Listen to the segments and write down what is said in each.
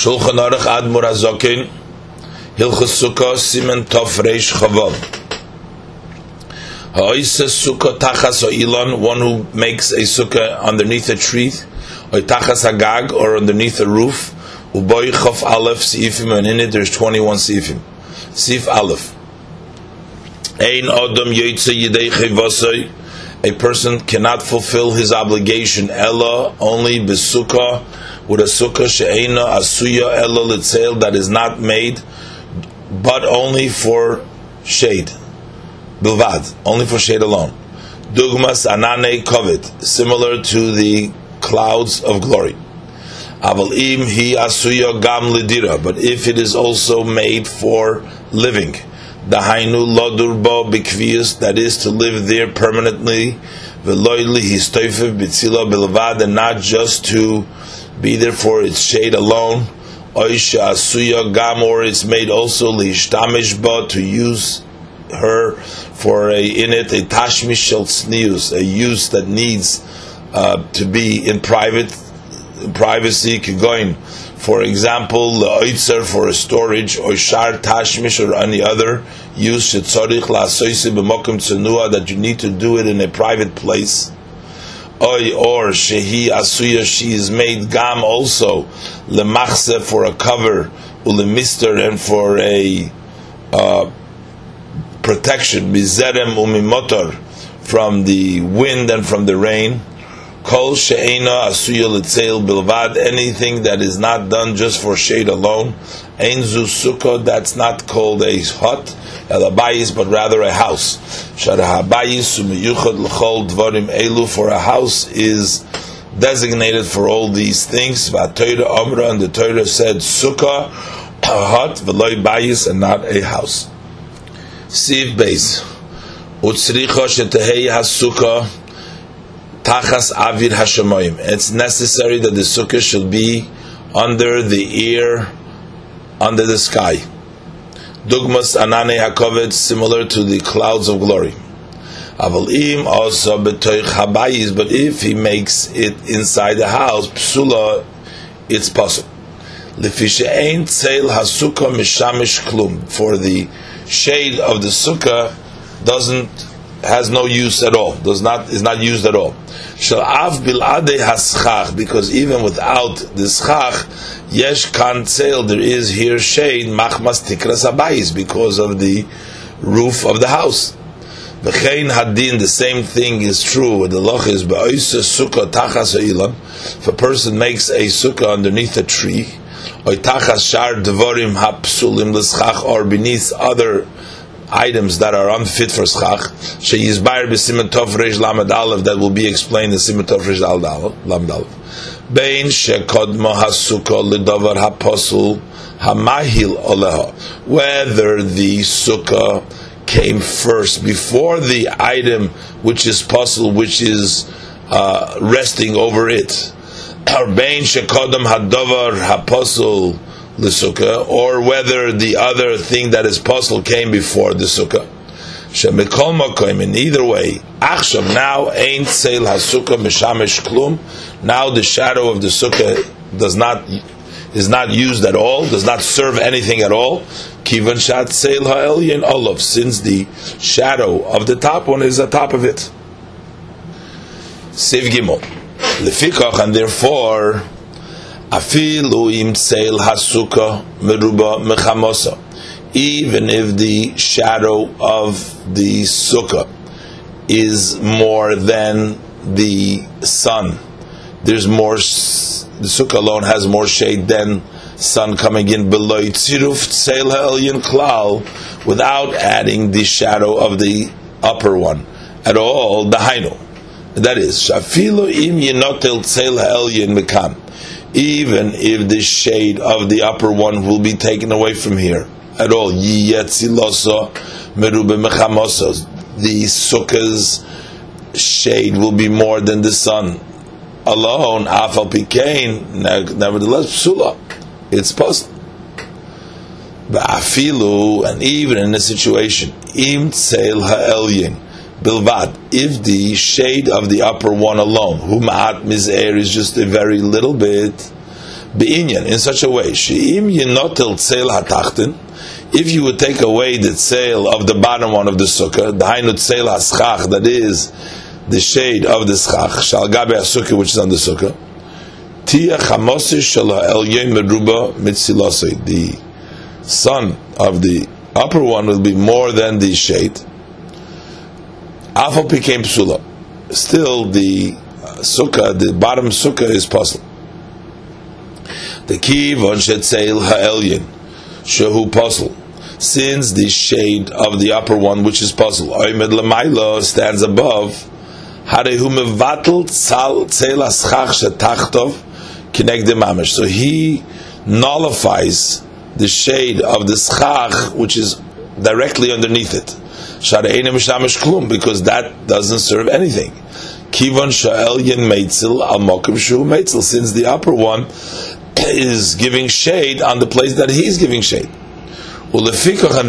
Shulchan Aruch Admur Azokin, Hilchus Sukkah, Simen Tov Reish Chavav. Ha'oisa Sukkah Tachas Ilon, one who makes a Sukkah underneath a tree, or Tachas Hagag, or underneath a roof, Uboy Chof Aleph Seifim, and in it there's 21 Seifim. Seif Aleph. Ein Odom Yoitze Yidei Chivosoi, a person cannot fulfill his obligation, Ella, only Besukah, with a sukkah she'ena asuya elo litzel that is not made, but only for shade. Bilvad, only for shade alone. Dugmas anane kovet, similar to the clouds of glory. Aval hi asuya gam lidira, but if it is also made for living, the hainu lodurbo bikvius, that is to live there permanently, veloyli histoife bitzila bilvad, and not just to be there for its shade alone. Oisha asuya gamor, it's made also lishtamish to use her for a in it a tashmish shel a use that needs uh, to be in private privacy. Kigoin, for example, the for a storage or shar tashmish or any other use shetzorich la'asoisi b'mokum tzenua that you need to do it in a private place oy or shehi asuya she is made gam also. Lemachse for a cover ulemister and for a uh, protection. Mizerem umimotor from the wind and from the rain. Kol she'ena asuya litzel bilvad anything that is not done just for shade alone ein zu sukkah that's not called a hut elabayis, but rather a house. Sharahabayis umiyuchad l'chol dvarim elu, for a house is designated for all these things. V'atoyra omra, and the Torah said sukkah, a hut, v'loy bayis, and not a house. Siv beis. Utzricha shetehei hasukkah, tachas avir hashemoyim. It's necessary that the sukkah should be under the ear, under the sky. Dugmas anane hakovet, similar to the clouds of glory. Avalim also habayis, but if he makes it inside the house, psula, it's possible. Lefisha ein tzeil hasuka mishamish klum, for the shade of the sukkah doesn't has no use at all, does not is not used at all. Shall av bilade haschach, because even without the schach, yesh kan tzel, there is here shade machmas tikras abayis, because of the roof of the house. V'chein hadin, the same thing is true with the loch is ba'oisa sukkah tachas ilan. If a person makes a sukkah underneath a tree, or tachas shar devorim hapsulim l'schach, or beneath other items that are unfit for schach. Sheyizbayir b'simen tov reish lamed aleph that will be explained in simen tov reish lamed aleph. Bein shekodmo hasuko lidovar haposul hamahil oleha. Whether the sukkah came first before the item which is puzzle, which is uh, resting over it. Bein shekodom hadovar haposul the sukkah, or whether the other thing that is possible came before the sukkah. Shemikol makoim. In either way, achshav now ain't seil hasukkah mishamish klum. Now the shadow of the sukkah does not is not used at all, does not serve anything at all. Kivan shat seil ha'elyin olav, since the shadow of the top one is at top of it. Siv gimel. Lefikach, and therefore Afilu im seil hasuka meruba mechamosa. Even if the shadow of the sukkah is more than the sun, there's more. The sukkah alone has more shade than sun coming in below tziruf klal, without adding the shadow of the upper one at all. The hainu. That is, shafilu im yenotel tseil ha'elyon mekam even if the shade of the upper one will be taken away from here at all. The sukkah's shade will be more than the sun alone. Afal pikain, nevertheless, psula. It's possible. Ba'afilu, and even in a situation, im tseil ha'elyin, bilvad, if the shade of the upper one alone, who ma'at mizer is just a very little bit, be'inyan in such a way. She'im yinotil tzeil hatachtin. If you would take away the tzeil of the bottom one of the sukkah, the hainu tzeil haschach, that is the shade of the schach, shal gabe sukkah, which is on the sukkah. Tia chamosish shal ha'elyon meruba mitzilosei. The sun of the upper one will be more than the shade. Afal became psula. Still, the uh, sukkah, the bottom sukkah is puzzle. The kivon shetzeil ha'elyon shehu puzzle. Since the shade of the upper one, which is puzzle, oimed lemaila stands above. Harehu mevatel tzal tzeil aschach shetachtov kinegde mamish. So he nullifies the shade of the schach, which is directly underneath it. Because that doesn't serve anything. Kivon sha'elyin meitzil al mokim shu meitzil, since the upper one is giving shade on the place that he is giving shade. And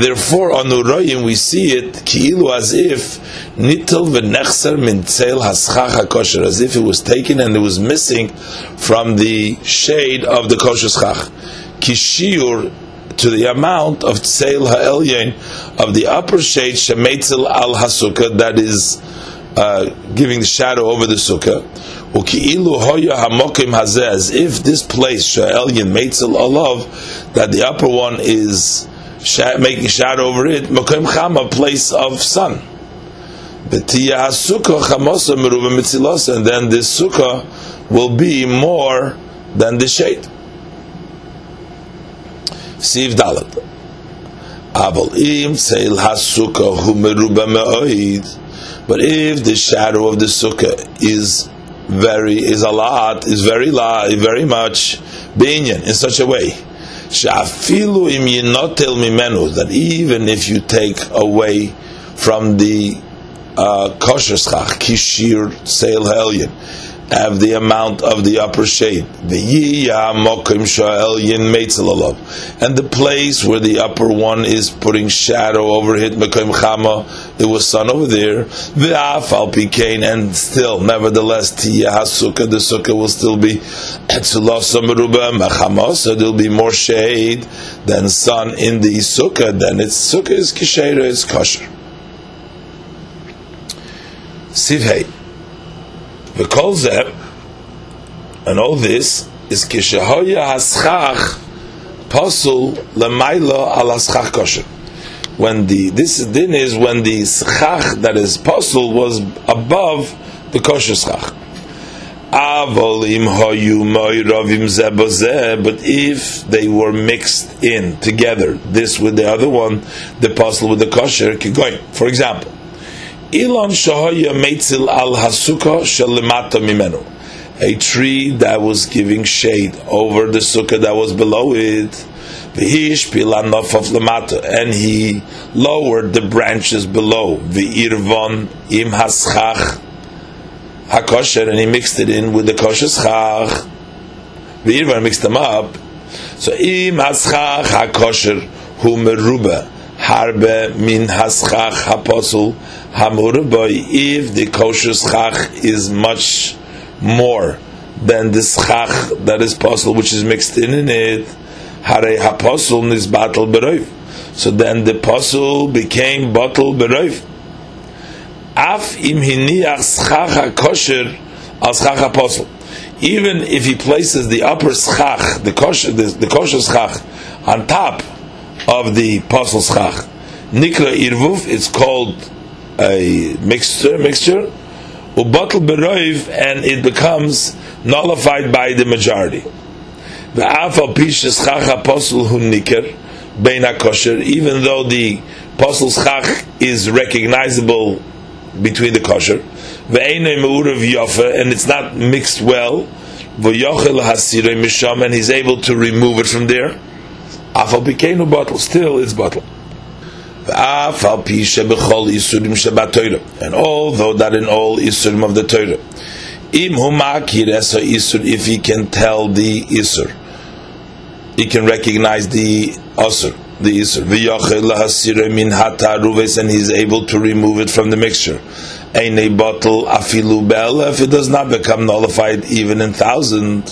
therefore on Uroyim we see it ki'ilu as if nitel v'nechser min tzel haschach hakosher, as if it was taken and it was missing from the shade of the kosher schach. Kishiur to the amount of tzel ha'elyin of the upper shade shemetzel al hasukah that is uh, giving the shadow over the sukkah. Uki'ilu hoya hamokim hazeh, as if this place she'elyin meitzel alav, that the upper one is making shadow over it, mokim cham, a place of sun. B'tiya sukkah chamosa and then this sukkah will be more than the shade. Siv Dalet. But if the shadow of the sukkah is very is a lot, is very lot, very much binyan in such a way that even if you take away from the uh, schach, kishir seil helyon, have the amount of the upper shade. And the place where the upper one is putting shadow over it, there was sun over there. And still, nevertheless, the sukkah will still be so there'll be more shade than sun in the sukkah, then its sukkah is kishera, it's kosher. Sivhei. V'kol zeh, and all this is kishahoya haschach pasul lemaila al haschach kosher. When the this din is when the schach that is pasul was above the kosher schach. Avolim hoyu but if they were mixed in together, this with the other one, the pasul with the kosher, going. For example, Ilan Shahaya Meitzil al Hasuka Shalimata Mimenu. A tree that was giving shade over the sukkah that was below it. And he lowered the branches below. V'irvon im haschach hakosher, and he mixed it in with the kosher schach. V'irvon mixed them up. So im haschach hakosher hu harbe min haschach haposul hamurabai if the kosher schach is much more than the schach that is possible which is mixed in in it hare haposul is battle beroiv so then the posul became bottle beroiv af im hiniach schach kosher al schach apostle even if he places the upper schach the kosher the, the kosher schach on top of the apostle schach nikra irvuf it's called a mixture, mixture, ubatel beroiv, and it becomes nullified by the majority. The alpha pishes chach apostle hu niker bein kosher, even though the apostle's chach is recognizable between the kosher, ve'enei me'urav yofa, and it's not mixed well, v'yochel hasirei misham, and he's able to remove it from there. Afal became a bottle, still it's bottle. And although that in all isurim of the Torah, im isur, if he can tell the isur, he can recognize the asur, the isur. min hataruves, and he's able to remove it from the mixture. Ein a bottle afilu if it does not become nullified even in thousand.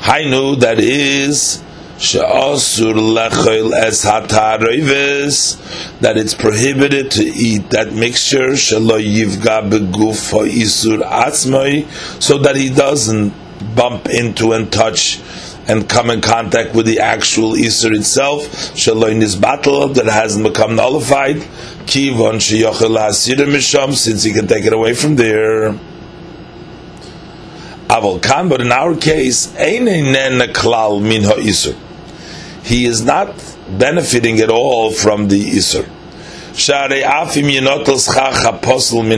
Hainu, that is, that it's prohibited to eat that mixture, so that he doesn't bump into and touch and come in contact with the actual Isur itself, shaloin is battle that hasn't become nullified, kivon misham, since he can take it away from there. Aval but in our case, klal min isur. He is not benefiting at all from the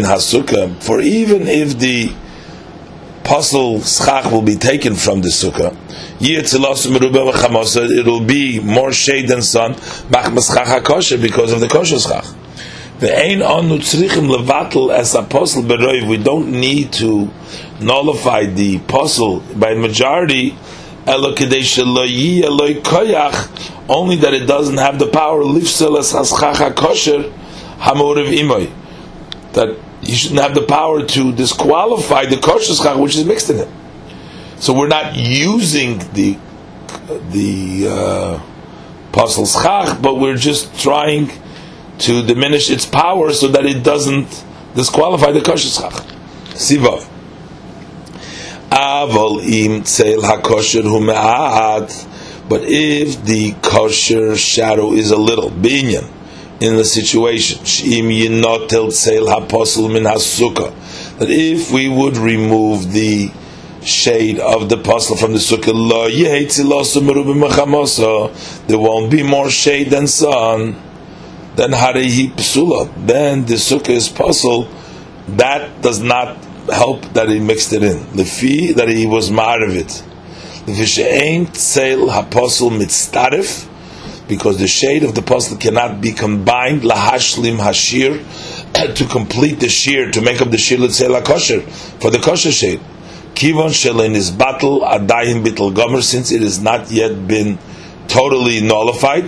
hasuka. For even if the apostle schach will be taken from the sukkah, it will be more shade than sun, because of the kosher schach. We don't need to nullify the apostle by majority. Only that it doesn't have the power. That you shouldn't have the power to disqualify the kosher schach which is mixed in it. So we're not using the the uh, apostle schach, but we're just trying to diminish its power so that it doesn't disqualify the kosher schach. Sivav. Aval im tzel hakosher hu But if the kosher shadow is a little, binyan, in the situation, shim yinotel tzel haposel min hasukah, that if we would remove the shade of the apostle from the sukkah, there won't be more shade than sun then Harehi Psula, then the Sukkah is puzzle, that does not help that he mixed it in. The fee that he was mar of it. because the shade of the apostle cannot be combined lahashlim hashir to complete the shear to make up the shear say kosher for the kosher shade. Kivon shelin is battle adayim bitl gomer since it has not yet been totally nullified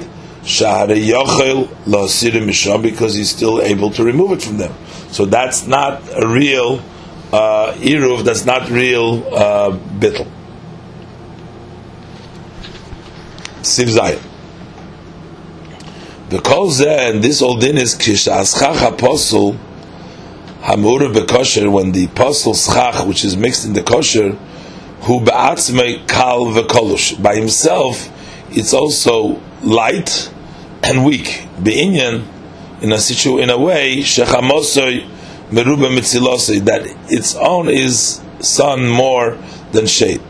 misham because he's still able to remove it from them. So that's not a real uh, iruv. That's not real uh, bittel. Siv Zayin. And this old din is kishaschach apostle hamura bekosher when the apostle schach which is mixed in the kosher who be'atzmei kal v'kolush by himself it's also light and weak. Be'inyan, in a situ, in a way, shechamosoi meruba mitzilosoi, that its own is sun more than shade.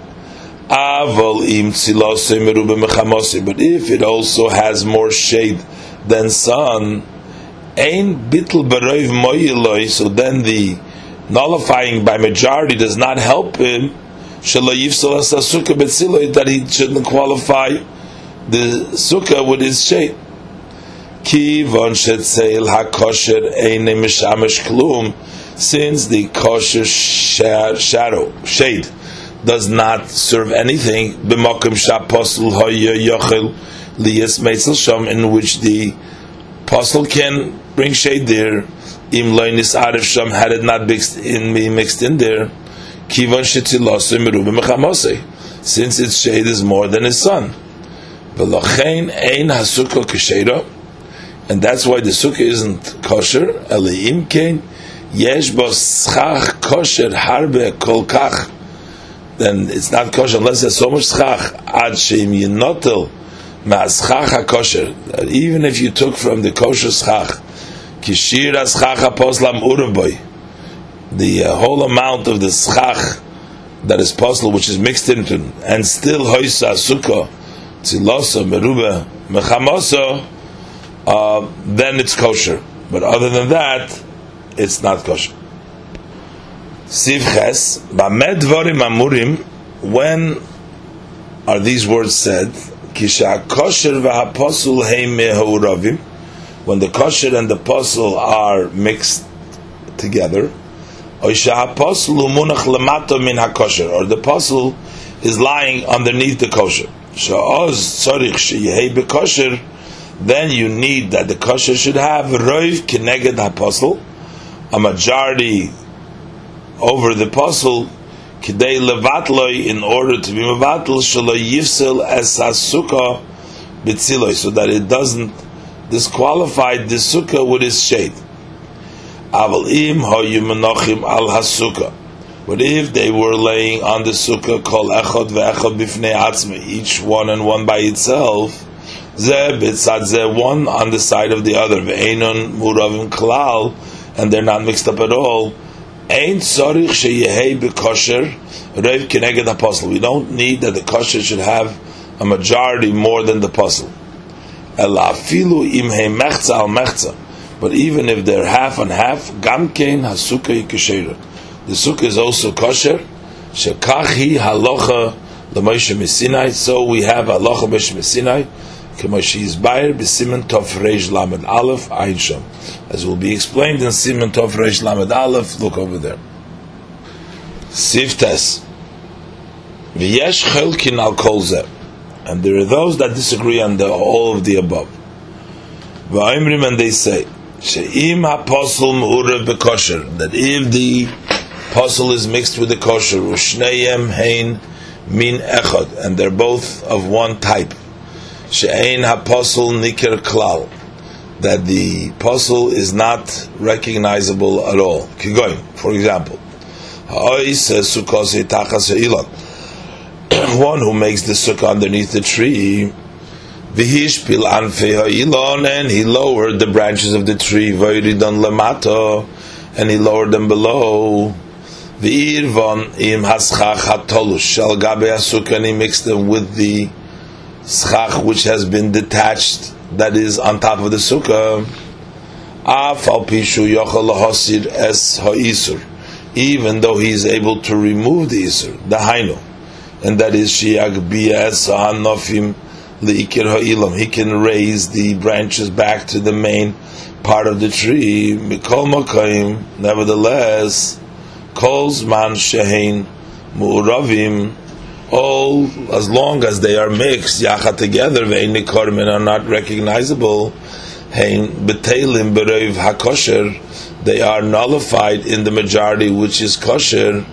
Im tzilosoi meruba mechamosoi, but if it also has more shade than sun, ein bitl beroiv moyiloi, so then the nullifying by majority does not help him, that he shouldn't qualify the sukkah with his shade. Kivon hakosher mishamish klum, since the kosher shadow shade does not serve anything. B'makom shaposel hoya yochel liyas meitzel in which the apostle can bring shade there. Im loinis arif sham had it not mixed in me mixed in there. Kivon since its shade is more than his son. V'lochein ein hasukah k'sheira and that's why the sukkah isn't kosher. Eliim kein yesh bo schach kosher harbe kol kach. Then it's not kosher unless there's so much schach ad sheim yinotel ma'aschach kosher. Even if you took from the kosher schach kishir schach aposlam uruboy, the uh, whole amount of the schach that is possible, which is mixed into, and still hoisa sukkah tzilosa meruba mechamosa uh, then it's kosher. But other than that, it's not kosher. Sivches, Bamed Dvorim Amurim, when are these words said? Kisha kosher v'haposul heim when the kosher and the apostle are mixed together, or the apostle is lying underneath the kosher. Then you need that the kosher should have roiv kineged apostle, a majority over the apostle, Kidei levatloi in order to be mevatl shelo yifsel es sukkah bitziloi, so that it doesn't disqualify the sukkah with its shade. Aval im hoyu menachim al hasukah. But if they were laying on the sukkah kol echad ve'echad bifnei atzme, each one and one by itself, one on the side of the other, ve'enon muravim klal, and they're not mixed up at all, ein tzorich sheyehei bekosher, reiv keneged apostle. We don't need that the kosher should have a majority more than the puzzle. Elafilu im mechza al mechza. But even if they're half and half, gamkein hasukkah yikashera the sukkah is also kosher. Shekachi halacha l'Moshe Messinai. So we have halocha Moshe Messinai. K'moshe Yisbayer b'simen tov reish lamed aleph sham. As will be explained in simen tov reish lamed aleph. Look over there. Siftes. V'yesh chelkin al kol zeh. And there are those that disagree on the, all of the above. V'ayimrim and they say, She'im ha'posel me'urev bekosher. That if the puzzle is mixed with the kosher. Ushneyem hein min echad, and they're both of one type. She'ein haposel nikir klal, that the puzzle is not recognizable at all. Kigoin, for example, one who makes the sukkah underneath the tree. Vihishpil anfei and he lowered the branches of the tree. Vayridon lemato, and he lowered them below. V'irvon im haschach hatolush shal gabe and he mixed them with the schach which has been detached, that is on top of the sukkah. Pishu yochel es ha'isur, even though he is able to remove the isur, the hainu, and that is shiag es ha'anofim liikir ha'ilam. He can raise the branches back to the main part of the tree. Mikol makayim, nevertheless calls man shehein mu'ravim all as long as they are mixed yachat together ve'in and are not recognizable hein betelim berev hakosher they are nullified in the majority which is kosher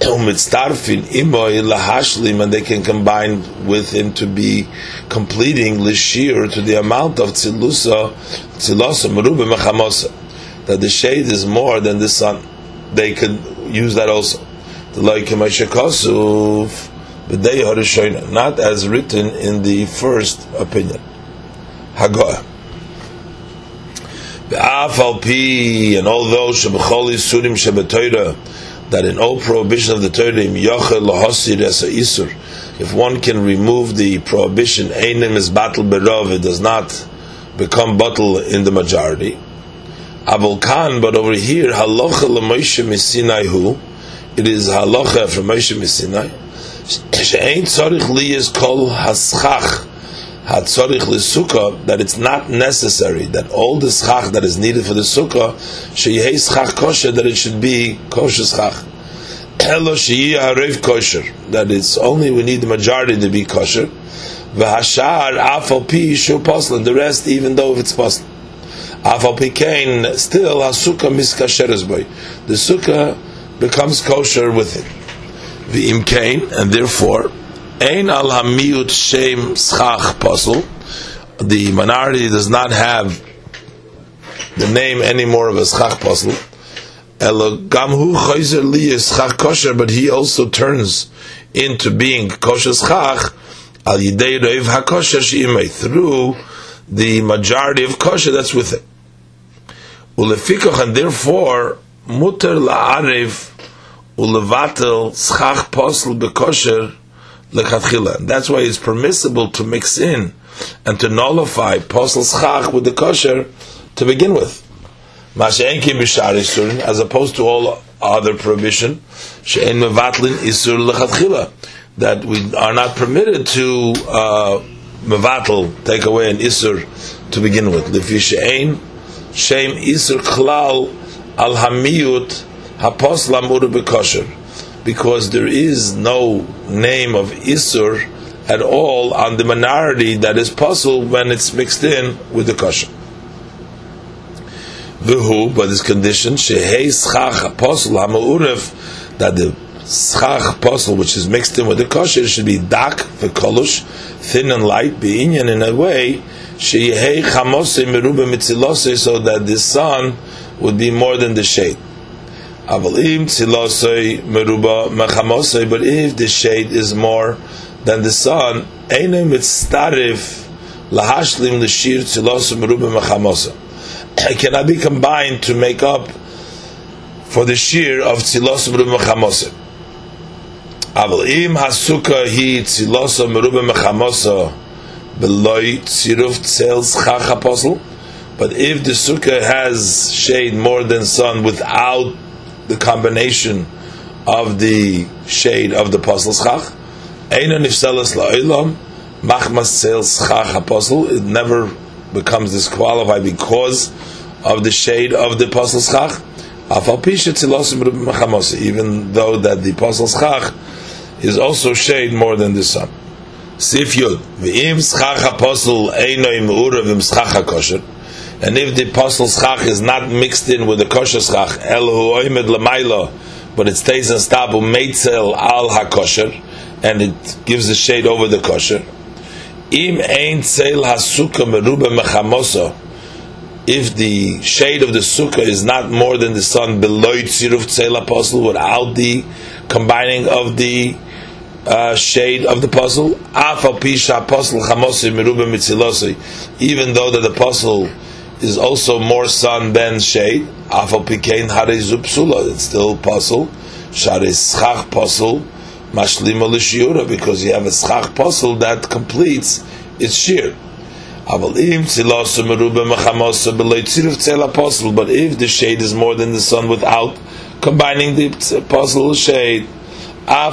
umitztarfin imoy lahashlim and they can combine with him to be completing lishir to the amount of tzilusa tzilosa merubah mechamosa that the shade is more than the sun they could use that also. The like Kosuf, but not as written in the first opinion. Hagoah. And although Shebechol Yisurim Shebetoira, that in all prohibition of the Torah, if one can remove the prohibition, Einim is battle berov, it does not become battle in the majority. Avol but over here, halacha l'Moshe Missinai hu, it is halacha from Moshe Missinai, she'ein tzorich liyis kol haschach, hatzorich l'sukkah, that it's not necessary that all the schach that is needed for the sukkah, she'yehei schach kosher, that it should be kosher schach. Elo she'yeh harev kosher, that it's only we need the majority to be kosher, v'hashar afal pi shu poslan, the rest even though it's poslan. Afal Pikain, still a sukkah miskasheres boy. The sukkah becomes kosher with it. The imkain, and therefore, ein al hamiut shem schach puzzle. The minority does not have the name anymore of a schach puzzle. Gamhu chayzer li schach kosher, but he also turns into being kosher schach al yidei reiv hakosher sheimay through the majority of kosher that's with it. Ulefikach, and therefore, muter la'arev ulevatel schach posel bekosher lechatchila. That's why it's permissible to mix in and to nullify posel schach with the kosher to begin with. Masha'enki b'shar as opposed to all other prohibition, she'en mevatlin isur lechatchila, that we are not permitted to uh, mevatel, take away an isur to begin with. Lefi she'en Shem Isur Klal Al Hamiyut Hapos because there is no name of Isur at all on the minority that is possible when it's mixed in with the kosher. V'hu, by this condition, shehei schach apostle ha'ma'uref, that the schach posel, which is mixed in with the kosher, should be dak v'kolush, thin and light, be'inyan in a way, sheyehei chamose merube mitzilose, so that the sun would be more than the shade. Avalim meruba. But if the shade is more than the sun, einem mitzdarif lahashlim lishir tsilosoi meruba mechamosoi. It cannot be combined to make up for the shear of tzilos meruba mechamosa. Aval hasuka hi meruba tziruf tzel's chach apostle. But if the sukkah has shade more than sun without the combination of the shade of the apostle schach. Eina nifselas la'ilam machmas tzel schach apostle. It never becomes disqualified because of the shade of the apostle schach. Even though that the apostle schach is also shade more than the sun. Sif Yud, v'im schach apostle eino im ura v'im schach kosher, and if the apostle schach is not mixed in with the kosher schach, el hu oimed lamailo, but it stays in stabu meitzel al hakosher, and it gives the shade over the kosher. Im ein tzel hasuka meruba mechamoso, if the shade of the sukkah is not more than the sun below tziruf tzel apostle without the combining of the uh, shade of the puzzle. Afal apostle chamosi merube mitzilosi. Even though that the puzzle is also more sun than shade. Afal pikein harizu psula. It's still puzzle. Shari schach puzzle. Mashlima l'shiura because you have a schach puzzle that completes its shear. But if the shade is more than the sun without combining the puzzle shade, even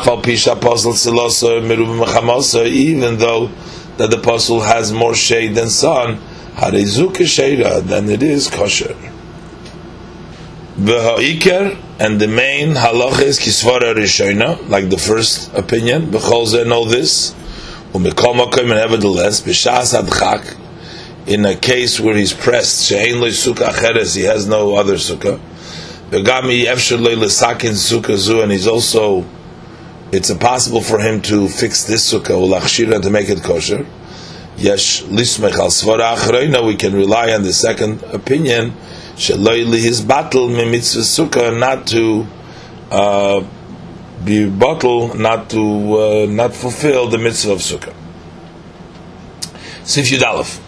though that the puzzle has more shade than sun, then it is kosher. And the main halacha is kisvara rishona, like the first opinion. because they know this. Nevertheless, b'shas adchak, in a case where he's pressed, she'ein lo sukkah acheres, he has no other sukkah. Begami efshel lo lesakin sukkah zu, and he's also it's impossible for him to fix this sukkah ulachshira to make it kosher. Yesh lismech al svara achreina. We can rely on the second opinion. Sheloili his battle mitzvah sukkah not to uh, be bottle, not to uh, not fulfill the mitzvah of sukkah. Sif Yudalef.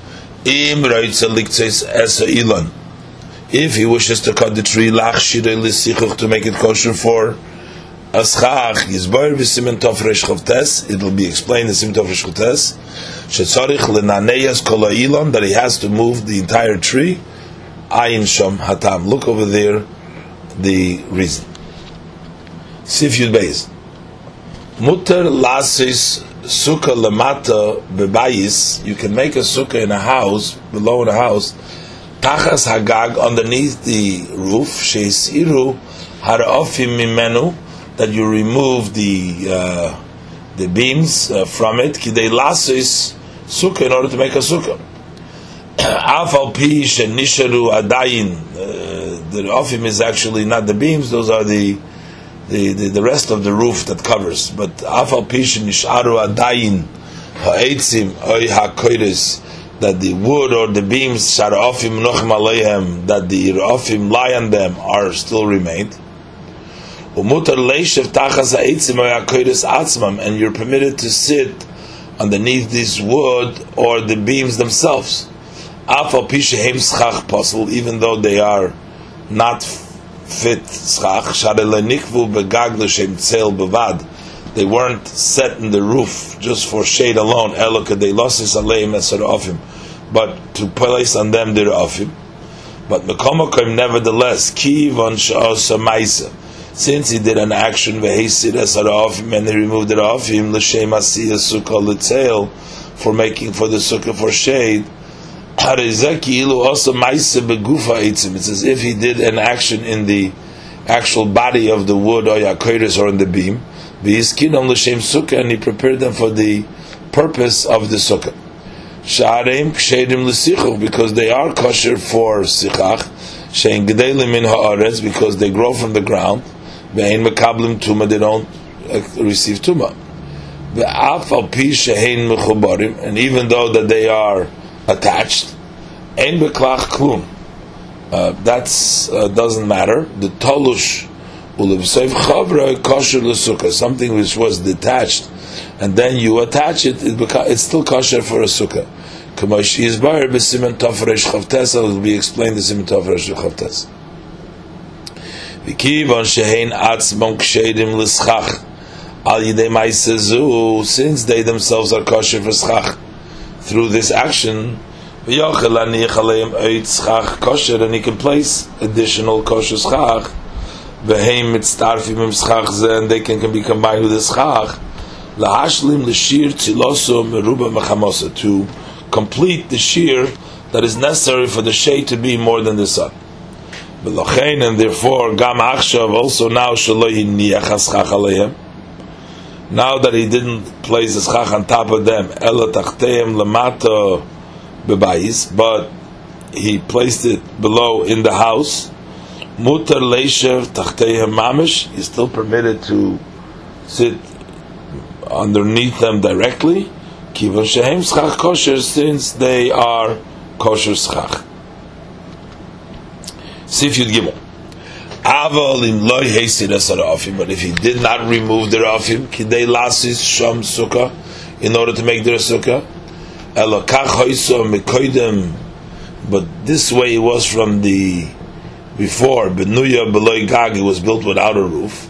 Im esa ilan. If he wishes to cut the tree, lach to make it kosher for Aschach Yizbar v'Simen Tov Resh Chavtes. It will be explained in Simen Tov Resh Chavtes. Shetzarich lenaneyas kol ha'ilon that he has to move the entire tree. Ayin Shom Hatam. Look over there, the reason. Sif Yud Beis. Mutter lasis sukkah lamata bebayis. You can make a sukkah in a house, below in a house. Tachas hagag underneath the roof. Sheisiru harafim mimenu that you remove the uh, the beams uh, from it, kidei lasis sukkah in order to make a sukkah. Afal pish and nisharu adayin. Uh, the ofim is actually not the beams; those are the the, the, the rest of the roof that covers. But afal pish and nisharu adayin ha'etzim oy ha'koiris that the wood or the beams sharafim nochem aleihem that the rafim lie on them are still remained and you're permitted to sit underneath this wood or the beams themselves. Even though they are not fit they weren't set in the roof just for shade alone. But to place on them the rafim. But nevertheless, kivon since he did an action and he removed it off him for making for the sukkah for shade. also It's as if he did an action in the actual body of the wood or yakoiris or in the beam. And he prepared them for the purpose of the sukkah. Sha'arim kshedim l'sichuch because they are kosher for sichach. Shein gedelim in haaretz because they grow from the ground They don't uh, receive tuma. And even though that they are attached. Uh, that's uh, doesn't matter. The tolush ulivsev chavra kosher l'sukkah, something which was detached, and then you attach it, it it's still kosher for a sukkah. Kamashi is bar b'simen chavtes. It will be explained the simen chavtes. וכיוון שהן עצמם כשדים לסכך על ידי מייסה זו, since they themselves are kosher for סכך through this action, ויוכל להניח עליהם עד סכך kosher, and he can place additional kosher סכך, והם מצטרפים עם סכך זה, and they can, can be combined with the סכך, להשלים לשיר צילוסו מרובה מחמוסה, to complete the שיר that is necessary for the shade to be more than the sun. And therefore, Gam Achshav also now Now that he didn't place his schach on top of them, Ela Tachteim Lamato Bebayis, but he placed it below in the house. Mutar Leishev Tachteim Mamish, he's still permitted to sit underneath them directly. Kivan Shehem Schach Kosher, since they are kosher schach. Sif Yud Gimel. But if he did not remove the rafim, kidei lasis sham sukkah, in order to make the sukkah, elokach but this way it was from the before benuya beloy gag, it was built without a roof.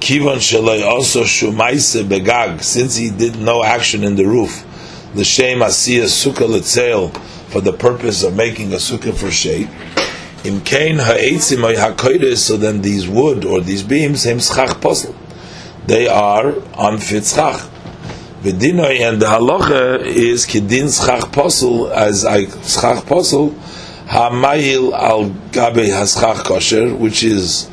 Kivan shalay also shumaise begag, since he did no action in the roof, the shame asiya sukkah for the purpose of making a sukkah for shade. Im kain ha'etzim ha'koides, so then these wood or these beams, hem schach posel. They are unfit schach. V'dinoi and the halacha is kedin schach posel, as I schach posel, ha'mayil al gabe haschach kosher, which is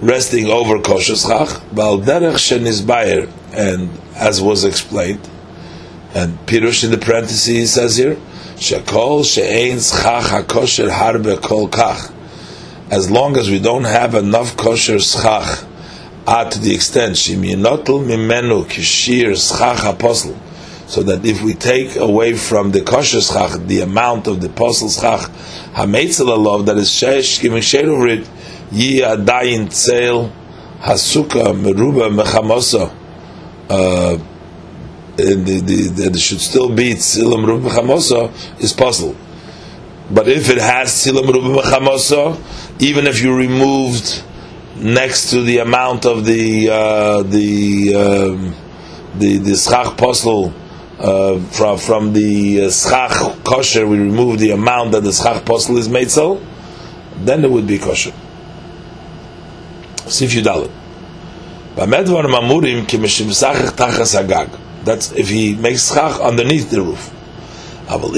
resting over kosher schach, bal derech shenizbayer, and as was explained, and Pirush in the parentheses says here, shekol she'ein schach hakosher harbe kol kach. As long as we don't have enough kosher schach, ah, to the extent sheminotel mimenu kishir schach apostle, so that if we take away from the kosher schach the amount of the apostle schach hametzel alov that is shesh giving shade over it yi adayin tzel hasuka meruba mechamosa. Uh, and the, the, the, should still be tzilam ruba chamosa is possible. But if it has tzilam ruba chamosa, even if you removed next to the amount of the uh, the um, the the schach posel uh, from from the uh, schach kosher, we remove the amount that the schach posel is made so, then it would be kosher. Sif Yudalit. Mamurim kimishim sachach tachas agag. That's if he makes schach underneath the roof. But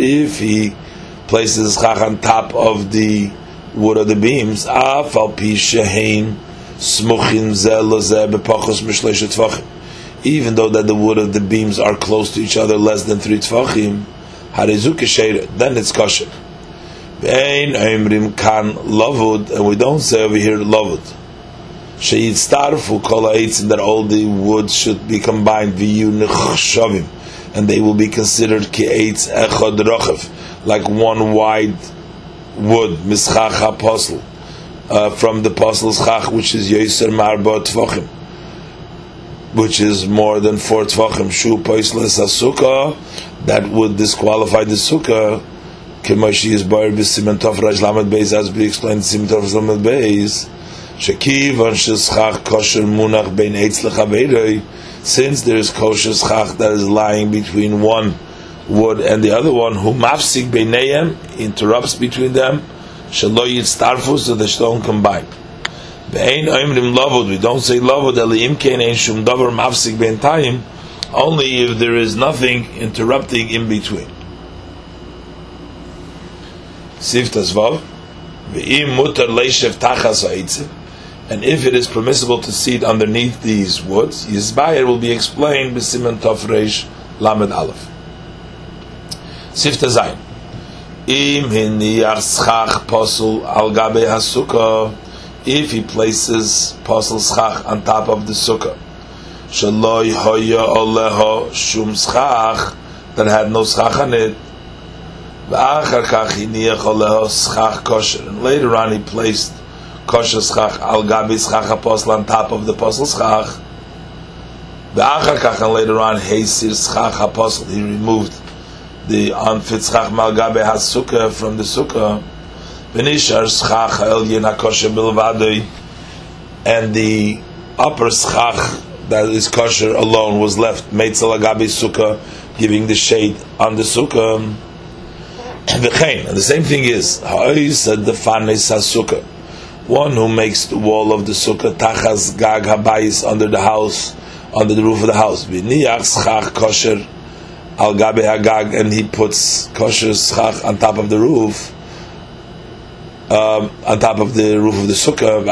if he places schach on top of the wood of the beams, even though that the wood of the beams are close to each other, less than three tvachim, then it's kosher. And we don't say over here lavud starfu kol that all the wood should be combined. V'yu nechshavim, and they will be considered ki'etz echad rochev, like one wide wood mischach apostle uh, from the apostle's chach, which is yoser marba tvachim, which is more than four tvachim. Shu poisles asukah that would disqualify the sukkah. Kemashi is bar b'simen tov raj lamed beis as be explained simen tov lamed beis Shekiv shishach kosher munach bein eitz lechaveiroi, since there is kosher schach that is lying between one wood and the other one, who mafsik beinayim interrupts between them, shelo yitztarfu, so they don't combine. Ve'ein oimrim lavud, we don't say lavud, eliim kein ein shum davar mafsik beintayim, only if there is nothing interrupting in between. Sif Tazvav, ve'im mutar leishev tachas ha'itzim, and if it is permissible to seat underneath these woods, Yizbayir will be explained b'simen tofreish lamed aleph. Sifta zayin. Im hiniach schach posel al gabe if he places posel schach on top of the sukkah, shaloi hoya oleho shum schach, that had no schach on it, V'achar kach hiniach oleho schach kosher, and later on he placed kosher schach al gabe schach apostle on top of the apostle schach. V'achar kach, and later on, heisir schach apostle, he removed the unfit schach malgabe has sukkah from the sukkah. V'nishar schach el kosher bilvadoi, and the upper schach that is kosher alone was left meitzel agabe sukkah, giving the shade on the sukkah. And the same thing is ha'ois defanes sukkah. One who makes the wall of the sukkah tachas gag habayis under the house, under the roof of the house. V'niach schach kosher al gabe hagag, and he puts kosher schach on top of the roof, um, on top of the roof of the sukkah.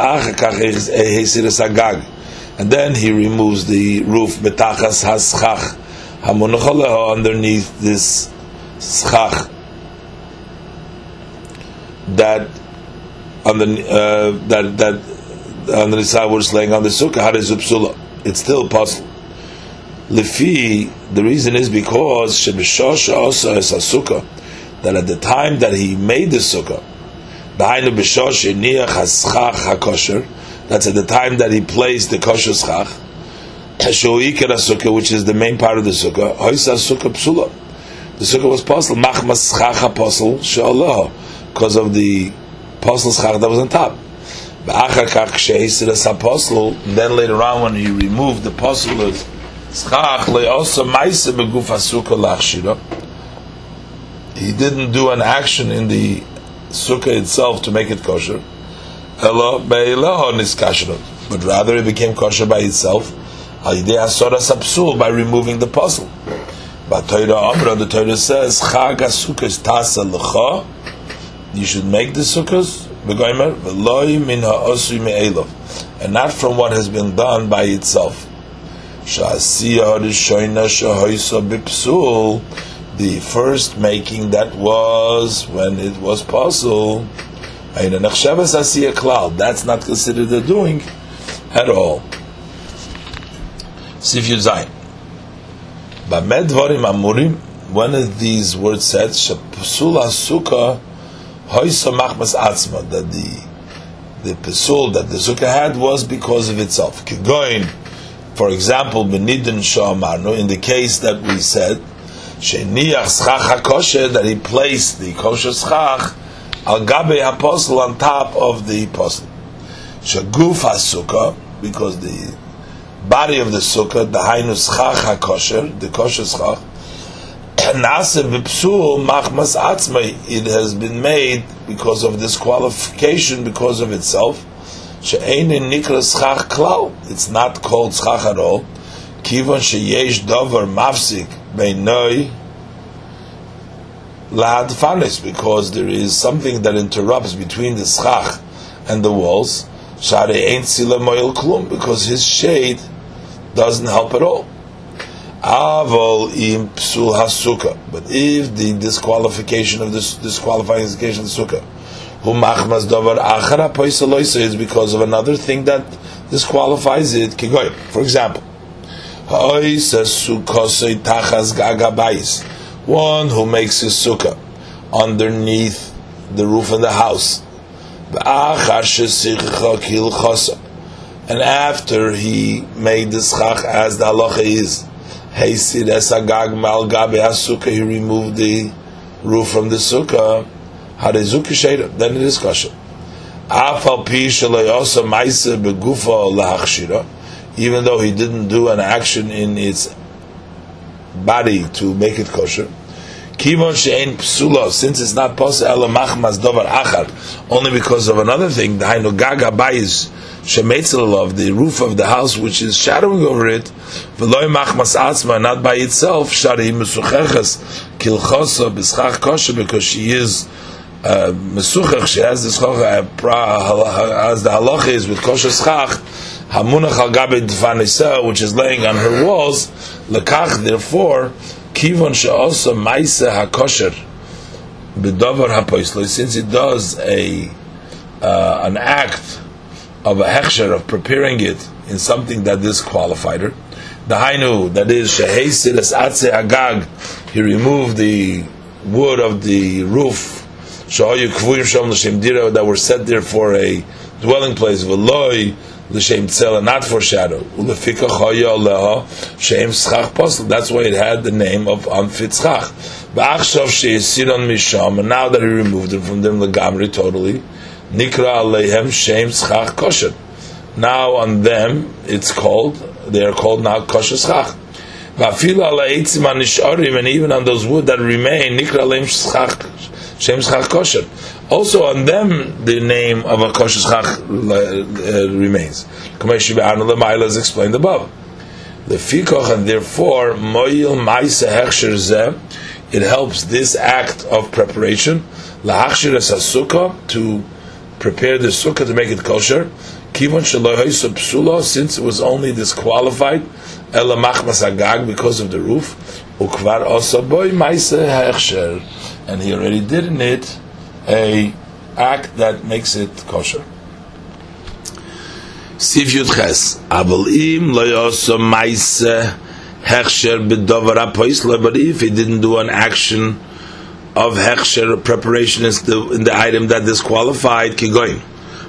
And then he removes the roof betachas haschach hamunachaleha underneath this schach that on the uh, that that on the side was laying on the sukkah. How does It's still possible. Lefi, the reason is because Shebishosh also is a sukkah, that at the time that he made the sukkah, Behind the Bishosh Niach Haschach HaKosher, that's at the time that he placed the kosher schach, sukkah, which is the main part of the sukkah, Hoisa sukkah psula. The sukkah was apostle, Machmas schach apostle, She'allah, because of the apostle schach that was on top. Then later on when he removed the apostle of Schach also maise beguf sukkah lachshira. He didn't do an action in the sukkah itself to make it kosher. But rather it became kosher by itself. By removing the puzzle. But Torah the Torah says, Chag HaSukkah tasa you should make the sukkahs, v'goymer, v'loi min ha'osri me'elov, and not from what has been done by itself. The first making that was when it was possible. That's not considered a doing at all. Sif Yuzayin. Amurim, one of these words said, Shapsula Sukkah Hoysa Machmas Atzma, that the the pesul that the sukkah had was because of itself. Kigoin for example, Benidin Shomarno, in the case that we said, Sheniach Schach HaKosher, that he placed the kosher schach al gabe apostle on top of the apostle. Shaguf HaSukkah, because the body of the sukkah, the Hainu Schach HaKosher, the kosher schach, it has been made because of disqualification, because of itself. It's not called schach at all. Kivon sheyesh dover mafsik lad fanis, because there is something that interrupts between the schach and the walls. Share ain't sila klum, because his shade doesn't help at all. Avol im psul hasuka. But if the disqualification of this disqualifying of the sukkah is because of another thing that disqualifies it. For example, one who makes his sukkah underneath the roof of the house. And after he made the schach as the halacha is, he said, "Esagag malgab behasuka." He removed the roof from the sukkah had a zikkat then it is kosher. Afal pi maise begufa lahachshira, even though he didn't do an action in its body to make it kosher. Kivon she'en psula, since it's not possible ela machmas dovar achar, only because of another thing, the hainu gaga bayis shemetzel of the roof of the house which is shadowing over it, v'loy machmas atzma, not by itself, shari mesucheches kilchosa b'schach kosher, because she is uh, Mesuchach, she has this uh, as the halacha is with kosher schach, hamunach al gabe which is laying on her walls, lekach, therefore, kivon she'osa maisa hakosher, bedover hapoislo, since it does a uh, an act of a hechsher of preparing it in something that disqualified her. The hainu that is shehesir es atze agag. He removed the wood of the roof. Shahayu kvuyim shom l'shem that were set there for a dwelling place. V'loi l'shem tzela, not for shadow. U'lefika chaya aleha shem schach posel. That's why it had the name of unfit schach. Ba'achshav she'esiron misham, and now that he removed it from them legamri totally, nikra aleihem shem schach kosher. Now on them, it's called, they are called now kosher schach. And even on those wood that remain, nikra aleim schach, shem schach kosher. Also on them, the name of a kosher schach uh, remains. As explained above. The fikoch and therefore moyil ma'isa hechsher. It helps this act of preparation lahachshir es to prepare the sukkah to make it kosher. Kivon psula, since it was only disqualified, ela agag because of the roof. Ukvar boy maise hechsher, and he already did in it a act that makes it kosher. Siv Yud Ches, Aval im lo maise hechsher b'dovar apoisla, but if he didn't do an action of hechsher preparation is the, in the item that disqualified kigoin.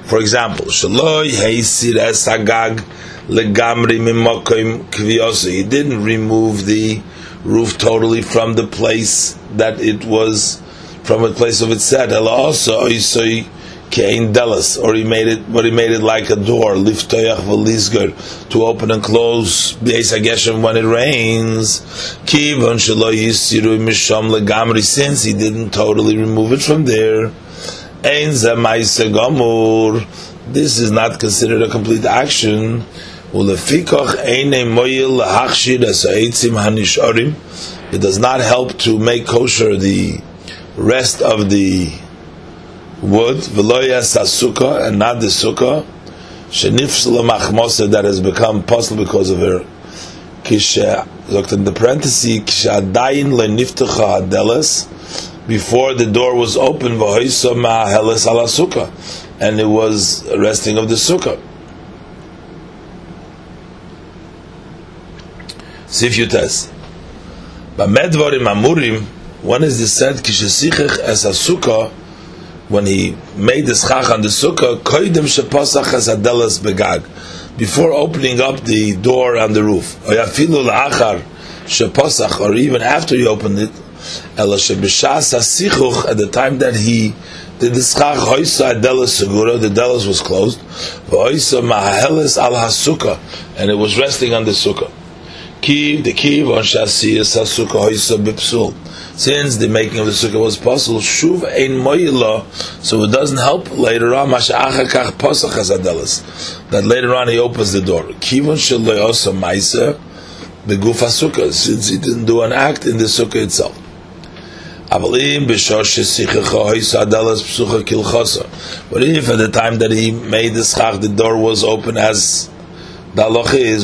For example, shaloi heisir es hagag legamri mimokim kviosu. He didn't remove the roof totally from the place that it was, from the place of its set. Also, oisoi kein delas, or he made it, but he made it like a door, liftoyach v'lizger, to open and close beis hageshem when it rains. Kivon shelo yisiru misham legamri, since he didn't totally remove it from there. Ein zemaise gomur. This is not considered a complete action. It does not help to make kosher the rest of the wood, veloya sasuka, and not the sukkah, shenifsla machmosa that has become possible because of her. Kisha, looked in the parenthesis, kisha adayin leniftecha hadeles, before the door was open, v'hoisa ma'aheles ala sukkah, and it was resting of the sukkah. Sif Yutes. Bamedvarim amurim, when is this said, kishesichech es a sukkah, when he made the schach on the sukkah, koidim shepasach es adelas begag, before opening up the door on the roof. Oyafilu la'achar shepasach, or even after he opened it, at the time that he did the schach hoisa adelas segura, the delas was closed, hoisa mahahelis al hasuka, and it was resting on the sukkah. Kiv, the kiv on shasi is hasuka hoisa bipsul. Since the making of the sukkah was possible, shuv ein moyila, so it doesn't help later on. Masha'achakach pasach adelas. That later on he opens the door. Kivon shaloi osa maisa begufa sukkah, since he didn't do an act in the sukkah itself. But if at the time that he made the schach, the door was open as the halach is,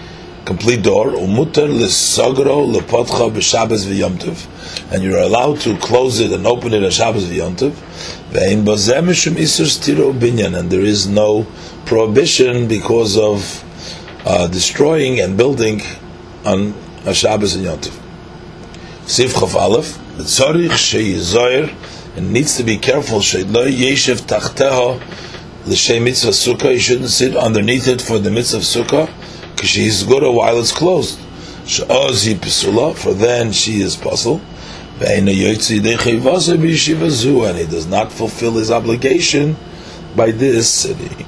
complete door. Ummuter le sagro le potcha b'shabes v'yomtiv, and you're allowed to close it and open it on Shabbos v'yomtiv. Ve'in bazemishim isur stiro binyan, And there is no prohibition because of uh, destroying and building on a Shabbos and Yontiv. Sif Chof Aleph, the tzorich sheyizoyer, and needs to be careful, she'lo yeshev tachteho, L'shem mitzvah sukkah, you shouldn't sit underneath it for the mitzvah sukkah, because she's good while it's closed. She'oz pesula, for then she is puzzled. And he does not fulfill his obligation by this sitting.